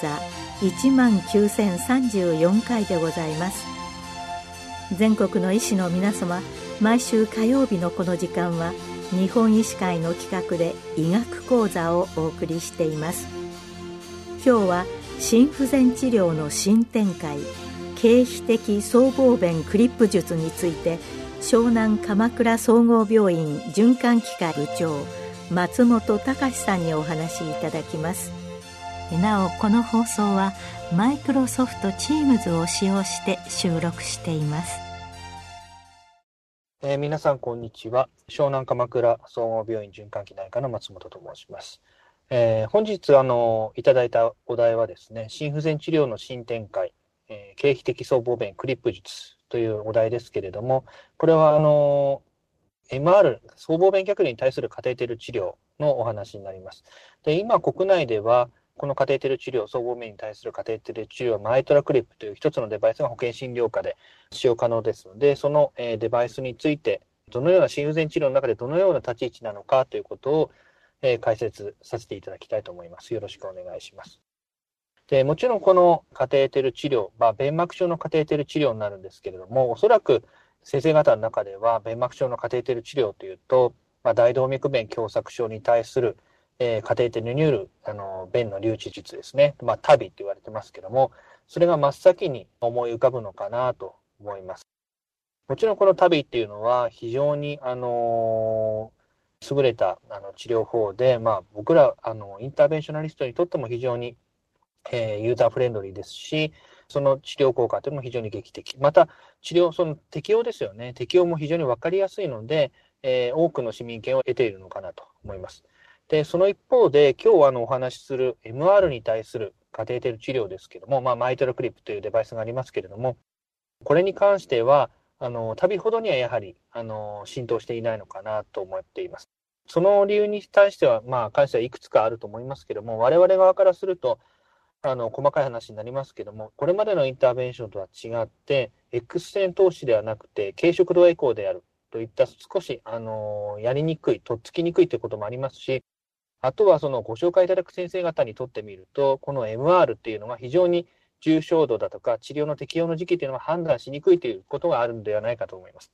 座1万9034回でございます。全国の医師の皆様毎週火曜日のこの時間は日本医師会の企画で医学講座をお送りしています。今日は心不全治療の新展開経皮的僧帽弁クリップ術について湘南鎌倉総合病院循環器科部長松本隆さんにお話しいただきます。なおこの放送はマイクロソフト Teams を使用して収録しています。えー、皆さんこんにちは。湘南鎌倉総合病院循環器内科の松本と申します、えー、本日あのいただいたお題はですね心不全治療の新展開、えー、経皮的僧帽弁クリップ術というお題ですけれどもこれはあの MR 僧帽弁逆流に対するカテーテル治療のお話になります。で今国内ではこのカテーテル治療、総合面に対するカテーテル治療はマイトラクリップという一つのデバイスが保険診療科で使用可能ですので、そのデバイスについて、どのような心不全治療の中でどのような立ち位置なのかということを解説させていただきたいと思います。よろしくお願いします。でもちろんこのカテーテル治療、まあ、弁膜症のカテーテル治療になるんですけれども、おそらく先生方の中では弁膜症のカテーテル治療というと、まあ、大動脈弁狭窄症に対するえー、カテーテルニュール、あの、弁の留置術ですね。まあ、旅って言われてますけども、それが真っ先に思い浮かぶのかなと思います。もちろんこの旅っていうのは非常に、あのー、優れたあの治療法で、まあ、僕ら、あの、インターベンショナリストにとっても非常に、えー、ユーザーフレンドリーですし、その治療効果というのも非常に劇的。また、治療、その適用ですよね。適用も非常にわかりやすいので、えー、多くの市民権を得ているのかなと思います。で、その一方で、今日あのお話しする MR に対するカテーテル治療ですけども、まあ、マイトルクリップというデバイスがありますけれども、これに関しては、あの、旅ほどにはやはり、あの、浸透していないのかなと思っています。その理由に対しては、まあ、関してはいくつかあると思いますけれども、我々側からすると、あの、細かい話になりますけれども、これまでのインターベンションとは違って、X 線投資ではなくて、軽食道エコーであるといった少し、あの、やりにくい、とっつきにくいということもありますし、あとはそのご紹介いただく先生方にとってみると、この MR っていうのが非常に重症度だとか治療の適用の時期というのは判断しにくいということがあるのではないかと思います。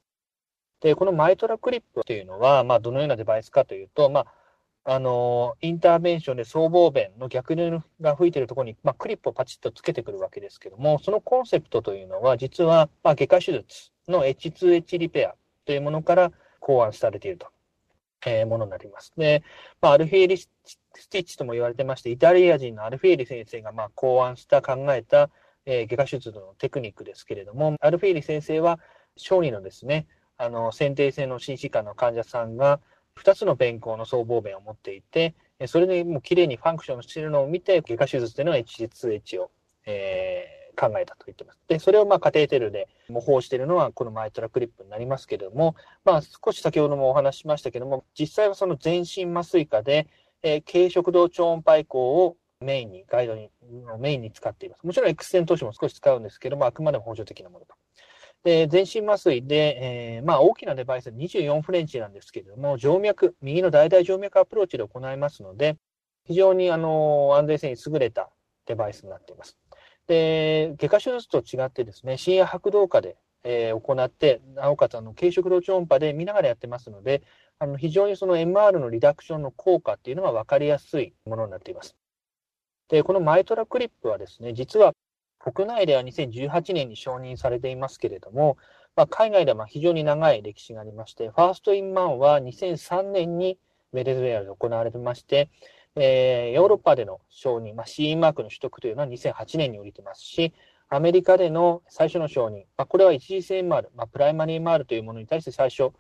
で、このマイトラクリップというのは、まあ、どのようなデバイスかというと、まあ、あの、インターベンションで僧帽弁の逆流が吹いているところに、まあ、クリップをパチッとつけてくるわけですけども、そのコンセプトというのは、実は、まあ、外科手術の H2H リペアというものから考案されているとえ、ものになります。で、まあ、アルフィーリスティッチとも言われてまして、イタリア人のアルフィーリ先生がまあ考案した、考えた、えー、外科手術のテクニックですけれども、アルフィーリ先生は小児のですね、あの、先天性の心疾患の患者さんが2つの弁孔の僧帽弁を持っていて、それでもう綺麗にファンクションしているのを見て、外科手術というのは H2H を、えー考えたと言ってます。で、それをまあカテーテルで模倣しているのはこのマイトラクリップになりますけれども、まあ少し先ほどもお話ししましたけども、実際はその全身麻酔科で、えー、軽食道超音波移行をメインに、ガイドに、メインに使っています。もちろん X 線投資も少し使うんですけども、あくまでも補助的なものと。で、全身麻酔で、えー、まあ大きなデバイス24フレンチなんですけれども、静脈、右の大々静脈アプローチで行いますので、非常にあの安全性に優れたデバイスになっています。で、外科手術と違ってですね、深夜拍動下で、えー、行って、なおかつ、あの、軽食道超音波で見ながらやってますので、あの、非常にその MR のリダクションの効果っていうのが分かりやすいものになっています。で、このマイトラクリップはですね、実は国内では2018年に承認されていますけれども、まあ、海外では非常に長い歴史がありまして、ファーストインマンは2003年にベネズエラで行われてまして、えー、ヨーロッパでの承認、まあ、CE マークの取得というのは2008年に降りてますし、アメリカでの最初の承認、まあ、これは一次性 MR、まあ、プライマリー MR というものに対して最初、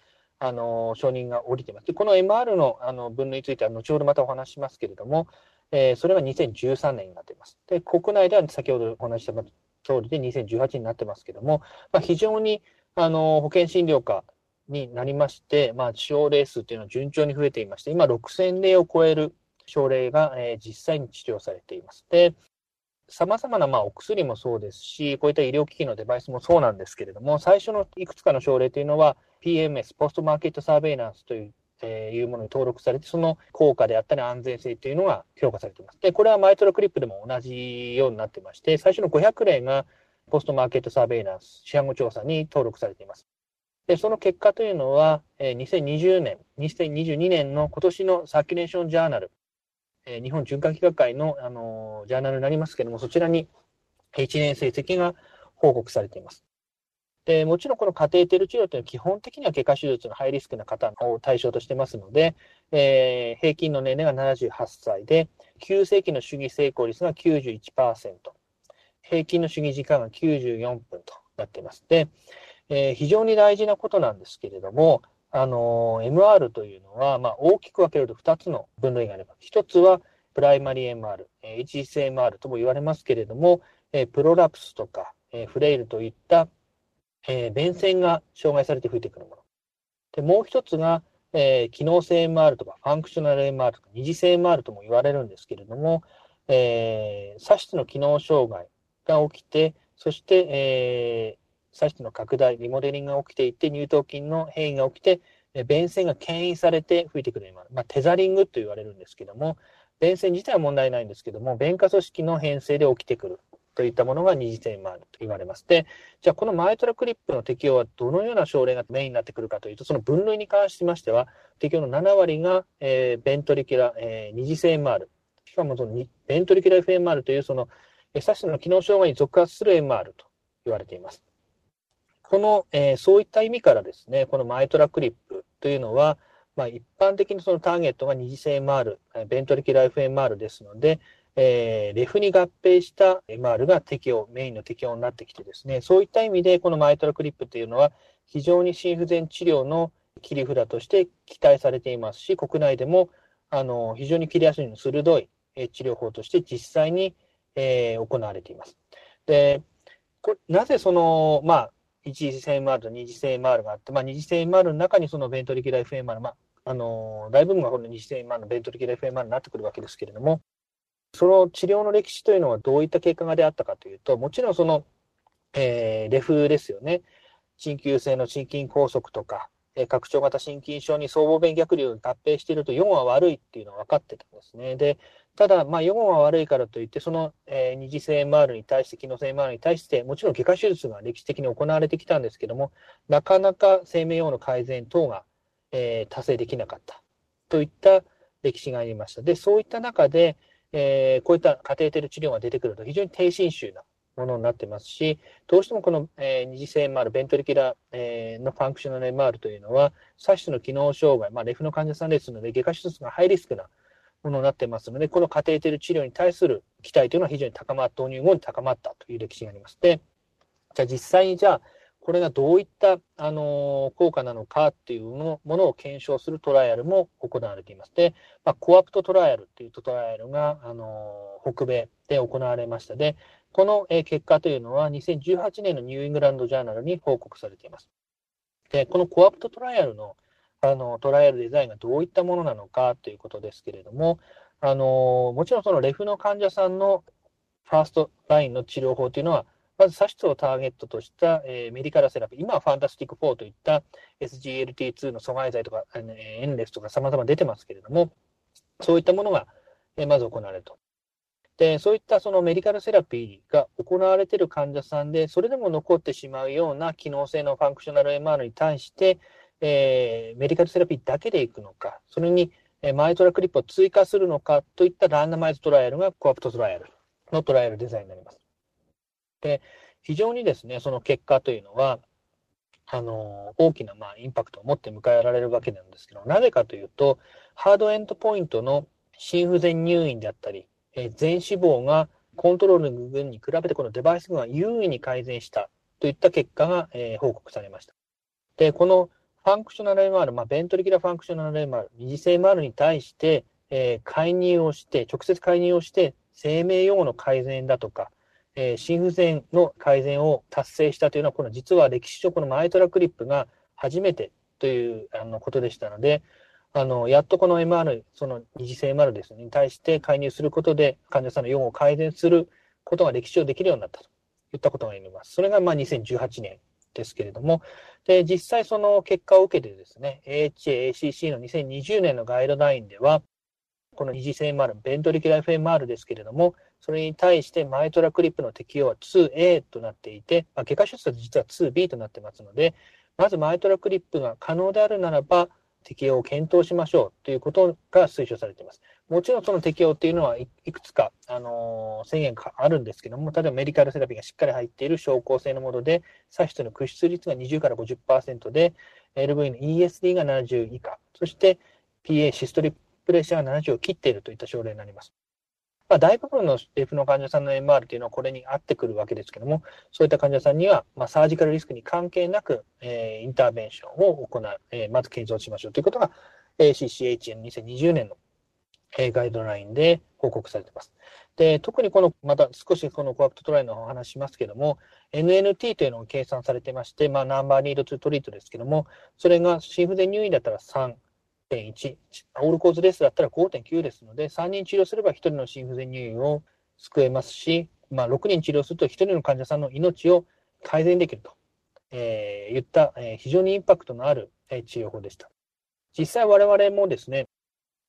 あの承認が降りてます。でこの MR のあの分類については後ほどまたお話しますけれども、えー、それは2013年になっています。で、国内では先ほどお話した通りで2018になってますけれども、まあ、非常にあの保険診療科になりまして、まあ、症例数というのは順調に増えていまして、今6000例を超える症例が、え実際に治療されています。で、様々なまあお薬もそうですし、こういった医療機器のデバイスもそうなんですけれども、最初のいくつかの症例というのは PMS、ポストマーケットサーベイランスといっいうものに登録されて、その効果であったり安全性というのが評価されています。で、これはマイトラクリップでも同じようになってまして、最初の500例がポストマーケットサーベイランス、市販後調査に登録されています。で、その結果というのは、2020年、2022年の今年のサーキュレーションジャーナル、え日本循環器学会のあのジャーナルになりますけれども、そちらに1年成績が報告されています。でもちろんこのカテーテル治療というのは基本的には外科手術のハイリスクな方を対象としてますので、えー、平均の年齢が78歳で、急性期の主義成功率が91%、平均の主義時間が94分となっています。で、えー、非常に大事なことなんですけれども、あの、MR というのは、まあ、大きく分けると2つの分類があります。1つはプライマリー MR、えー、HSMR とも言われますけれども、プロラプスとか、フレイルといったえー、弁線が障害されて吹いてくるもの。で、もう一つが、えー、機能性 MR とかファンクショナル MR とか二次性 MR とも言われるんですけれども、えー、左室の機能障害が起きて、そして、えー、左室の拡大、リモデリングが起きていて、乳頭筋の変異が起きて、えー、弁線が牽引されて吹いてくる MR。まあ、テザリングと言われるんですけども、弁線自体は問題ないんですけども、弁化組織の変性で起きてくるといったものが二次性もあると言われます。で、じゃあこのマイトラクリップの適用はどのような症例がメインになってくるかというと、その分類に関しましては、適用の7割が、えー、ベントリキュラ、えー、二次性 MR、しかもそのベントリキュラ FMR というその、サシの機能障害に属発する MR と言われています。この、えー、そういった意味からですね、このマイトラクリップというのは、まあ、一般的にそのターゲットが二次性 MR、ベントリキュラ FMR ですので、えー、レフに合併した MR が適用、メインの適用になってきてですね、そういった意味でこのマイトラクリップというのは非常に心不全治療の切り札として期待されていますし、国内でもあの非常に切り足の鋭い治療法として実際に、えー、行われています。で、これなぜその、まあ、一次性 MR と二次性 MR があって、まあ、二次性 MR の中にそのベントリキュラ FMR、まあ、あの大部分がこの二次性 MR のベントリキュラ FMR になってくるわけですけれども、その治療の歴史というのはどういった結果が出会ったかというと、もちろんその、えー、レフですよね。鍼灸性の心筋梗塞とか、えー、拡張型心筋症に僧帽弁逆流が合併していると4は悪いっていうのは分かってたんですね。で、ただ、まあ、4は悪いからといって、その、えー、二次性 MR に対して、機能性 MR に対して、もちろん外科手術が歴史的に行われてきたんですけども、なかなか生命用の改善等が、えー、達成できなかったといった歴史がありました。で、そういった中で、えー、こういったカテーテル治療が出てくると非常に低侵襲なものになってますし、どうしてもこの、えー、二次性 MR、ベントリキュラ、えー、のファンクショナル MR というのは、左室の機能障害、まあ、レフの患者さんですので、外科手術がハイリスクなものになってますので、このカテーテル治療に対する期待というのは非常に高まった、導入後に高まったという歴史があります。で、じゃあ実際にじゃあ、これがどういった、あの効果なのかっていうものを検証するトライアルも行われています。で、まあ、コアプトトライアルっていうトライアルが、あの北米で行われました。で、この、結果というのは2018年のニューイングランドジャーナルに報告されています。で、このコアプトトライアルのあのトライアルデザインがどういったものなのかということですけれども、あのもちろんそのレフの患者さんのfirst line の治療法というのは、まず、左室をターゲットとした、えー、 medical therapy、今は fantastic 4といった SGLT2 の阻害剤とか、えー、エンレストとか様々出てますけれども、そういったものが、えー、まず行われると。で、そういったその medical therapy が行われている患者さんで、それでも残ってしまうような機能性のファンクショナル MR に対して、えー、 medical therapy だけでいくのか、それに、えマイトラクリップを追加するのかといったランダマイズトライアルがコアプトトライアルのトライアルデザインになります。で、非常にですね、その結果というのは、あの、大きな、まあ、インパクトを持って迎えられるわけなんですけど、なぜかというと、ハードエンドポイントの心不全入院であったり、えー、全死亡がコントロールの群に比べてこのデバイス群は優位に改善したといった結果が、えー、報告されました。で、このファンクショナル MR、まあ、 ventricular functional MR、二次性 MR に対して、えー、介入をして、直接介入をして、生命予後の改善だとか、えー、心不全の改善を達成したというのは、この実は歴史上この MitraClip が初めてというあのことでしたので、あの、やっとこの MR、その二次性 MR ですね、に対して介入することで患者さんの予後を改善することが歴史上できるようになったといったことが言えます。それがまあ2018年ですけれども、で、実際その結果を受けてですね、AHA、ACC の2020年のガイドラインでは、この二次性 MR、ベントリキュラ FMR ですけれども、それに対してマイトラクリップの適用は 2A となっていて、まあ、外科手術は実は 2B となってますので、まずマイトラクリップが可能であるならば、適用を検討しましょうということが推奨されています。もちろんその適用っていうのはいくつか、あのー、制限があるんですけども、例えばメディカルセラピーがしっかり入っている症候性のもので、左室の屈出率が20から50%で、LV の ESD が70以下、そして PA シストリプレッシャーが70を切っているといった症例になります。まあ、大部分の F の患者さんの MR というのはこれに合ってくるわけですけども、そういった患者さんには、まあ、サージカルリスクに関係なく、えー、インターベンションを行う、えー、まず検討しましょうということが、ACCHN2020 年の、えー、ガイドラインで報告されています。で、特にこの、また少しこの COAPT trial のお話しますけども、NNT というのを計算されてまして、まあ、 number need to treat ですけども、それが心不全入院だったら3.1、 all-cause death だったら5.9ですので、3人治療すれば1人の心不全入院を救えますし、まあ、6人治療すると1人の患者さんの命を改善できると、えー、言った、えー、非常にインパクトのある、えー、治療法でした。実際我々もですね、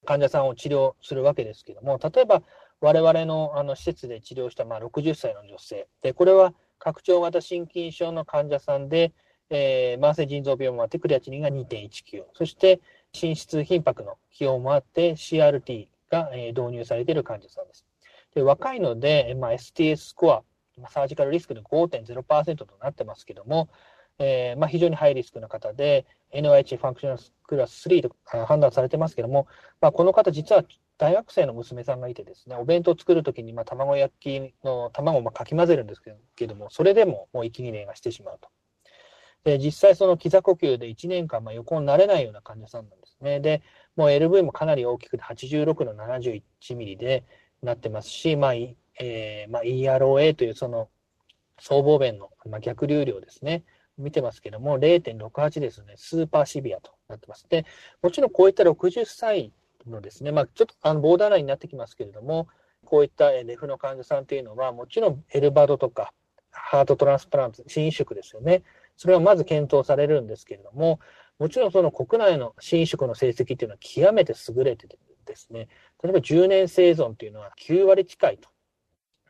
患者さんを治療するわけですけども、例えば我々のあの施設で治療したまあ60歳の女性、でこれは拡張型心筋症の患者さんで、えー、慢性腎臓病もあってクリアチニンが2.19、そして心室頻迫の起用もあって CRT が導入されている患者さんです。で若いので、まあ、STS スコア、サージカルリスクで5.0%となってますけども、えー、まあ、非常にハイリスクな方で、NIH ファンクショナルクラス3と判断されてますけども、まあ、この方、実は大学生の娘さんがいてですね、お弁当を作るときに、まあ、卵焼きの卵をまかき混ぜるんですけども、それでももう息切れがしてしまうと。で、実際その膝呼吸で1年間まあ横になれないような患者さんなんですね。で、もう LV もかなり大きくて86の71ミリでなってますし、まあ、えー、まあ、EROA というその僧帽弁の、逆流量ですね。見てますけども、0.68ですね、スーパーシビアとなってます。で、もちろんこういった60歳のですね、まあ、ちょっとあのボーダーラインになってきますけれども、こういったレフの患者さんというのは、もちろんエルバドとか、ハートトランスプラント、心移植ですよね。それはまず検討されるんですけれども、もちろんその国内の新食の成績っていうのは極めて優れててですね、例えば10年生存というのは9割近いと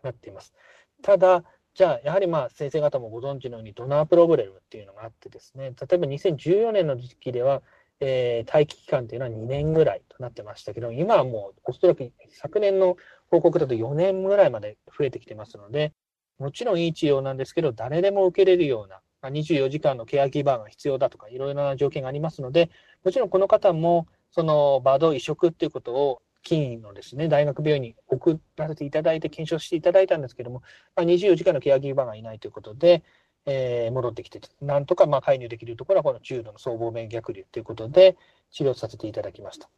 なっています。ただ、じゃあ、やはりまあ先生方もご存知のようにドナープログレムっていうのがあってですね、例えば2014年の時期では、えー、待機期間というのは2年ぐらいとなってましたけど、今はもうおそらく昨年の報告だと4年ぐらいまで増えてきてますので、もちろんいい治療なんですけど、誰でも受けれるような、24時間のケアギバーが必要だとか、いろいろな条件がありますので、もちろんこの方も、そのバード移植っていうことを、金のですね、大学病院に送らせていただいて、検証していただいたんですけども、まあ、24時間のケアギバーがいないということで、えー、戻ってきて、なんとかまあ介入できるところは、この中度の総合弁逆流ということで、治療させていただきました。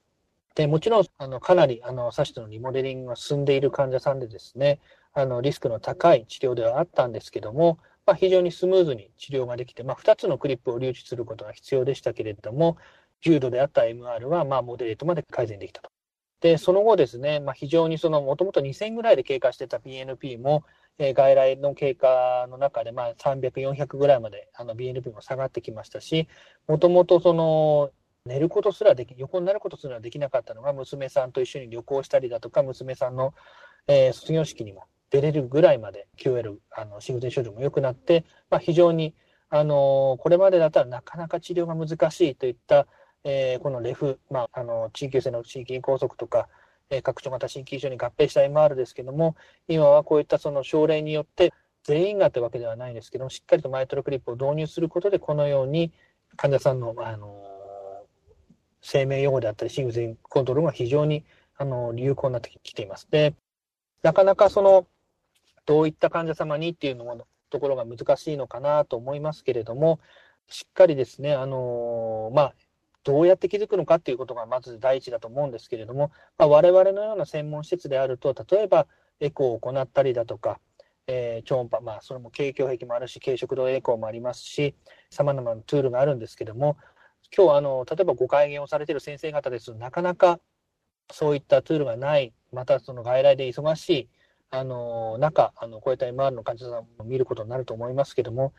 でもちろん、あのかなりあのサシトのリモデリングが進んでいる患者さんでですね、あのリスクの高い治療ではあったんですけども、まあ、非常にスムーズに治療ができて、まあ、2つのクリップを留置することが必要でしたけれども、重度であった MR は、まあ、モデレートまで改善できたと。で、その後ですね、まあ、非常にその、もともと2000ぐらいで経過してた BNP も、えー、外来の経過の中で、まあ、300、400ぐらいまで、あの、BNP も下がってきましたし、もともとその、寝ることすらでき、横になることすらできなかったのが、娘さんと一緒に旅行したりだとか、娘さんの、えー、卒業式にも出れるぐらいまで QL、あの、心不全症状も良くなって、まあ、非常に、あのこれまでだったらなかなか治療が難しいといった、えー、このレフ、まあ、あの、地域性の心筋梗塞とか、えー、拡張型心筋症に合併した MR ですけども、今はこういったその症例によって、全員がってわけではないですけども、しっかりとマイトロクリップを導入することで、このように患者さんの、あの生命予後であったり、心不全コントロールが非常に、あの有効になってきています。で、なかなかその、どういった患者様にっていうのもところが難しいのかなと思いますけれども、しっかりですね、あのまあ、どうやって気づくのかっていうことがまず第一だと思うんですけれども、まあ、我々のような専門施設であると、例えばエコーを行ったりだとか、えー、超音波、まあ、それも軽胸壁もあるし、軽食道エコーもありますし、様々なツールがあるんですけども、今日あの、例えばご会見をされている先生方ですとなかなかそういったツールがない、またその外来で忙しい、あの中、あのこういった MR の患者さんも見ることになると思いますけども、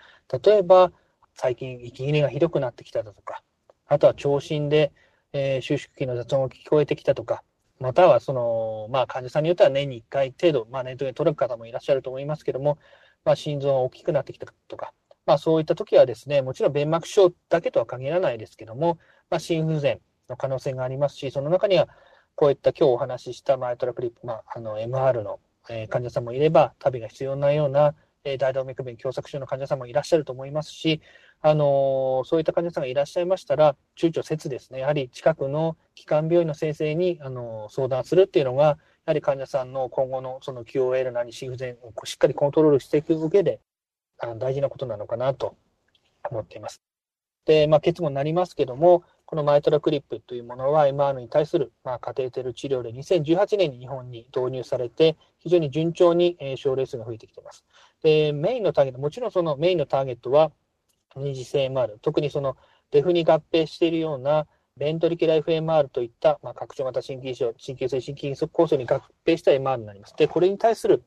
例えば、最近息切れがひどくなってきただとか、あとは聴診で、えー、収縮期の雑音が聞こえてきたとか、またはその、まあ、患者さんによっては年に1回程度、まあ、念頭に取る方もいらっしゃると思いますけども、まあ、心臓が大きくなってきたとか、まあ、そういった時はですね、もちろん弁膜症だけとは限らないですけども、まあ、心不全の可能性がありますし、その中には、こういった今日お話ししたマイトラクリップ、まあ、あの、MR の、えー、患者さんもいれば、旅が必要なような、えー、大動脈弁狭窄症の患者さんもいらっしゃると思いますし、あのー、そういった患者さんがいらっしゃいましたら、躊躇せずですね、やはり近くの基幹病院の先生に、あの相談するっていうのが、やはり患者さんの今後のその QOL なり心不全をしっかりコントロールしていく上で、あの大事なことなのかなと思っています。で、まあ、結論になりますけども、このマイトラクリップというものは MR に対する、まあ、カテーテル治療で2018年に日本に導入されて、非常に順調に、え、症例数が増えてきています。で、メインのターゲット、もちろんそのメインのターゲットは二次性 MR、特にそのデフに合併しているようなベントリキラ FMR といった、まあ、拡張型心筋症、神経性心筋梗塞に合併した MR になります。で、これに対する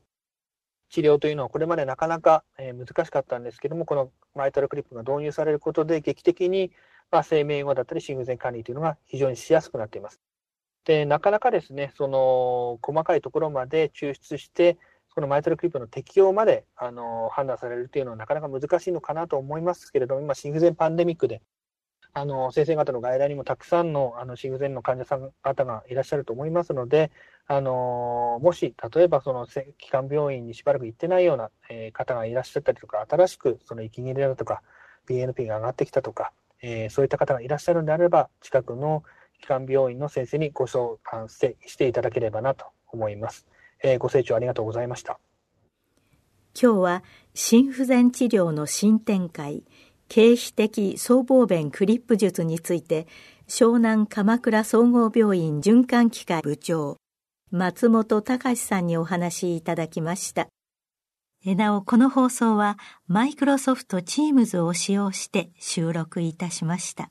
治療というのはこれまでなかなか、え難しかったんですけども、このマイトラクリップが導入されることで劇的に、まあ、生命後だったり心不全管理というのが非常にしやすくなっています。で、なかなかですね、その細かいところまで抽出して、このマイトラクリップの適用まであの判断されるというのはなかなか難しいのかなと思いますけれども、今、心不全パンデミックで、あの先生方の外来にもたくさんのあの心不全の患者さん方がいらっしゃると思いますので、あのもし例えばその基幹病院にしばらく行ってないような、え方がいらっしゃったりとか、新しくその息切れだとか、BNP が上がってきたとか、えー、そういった方がいらっしゃるのであれば、近くの基幹病院の先生にご相談していただければなと思います。えー、ご清聴ありがとうございました。今日は心不全治療の新展開、経皮的僧帽弁クリップ術について、湘南鎌倉総合病院循環器科部長、松本隆さんにお話しいただきました。なお、この放送はマイクロソフト Teams を使用して収録いたしました。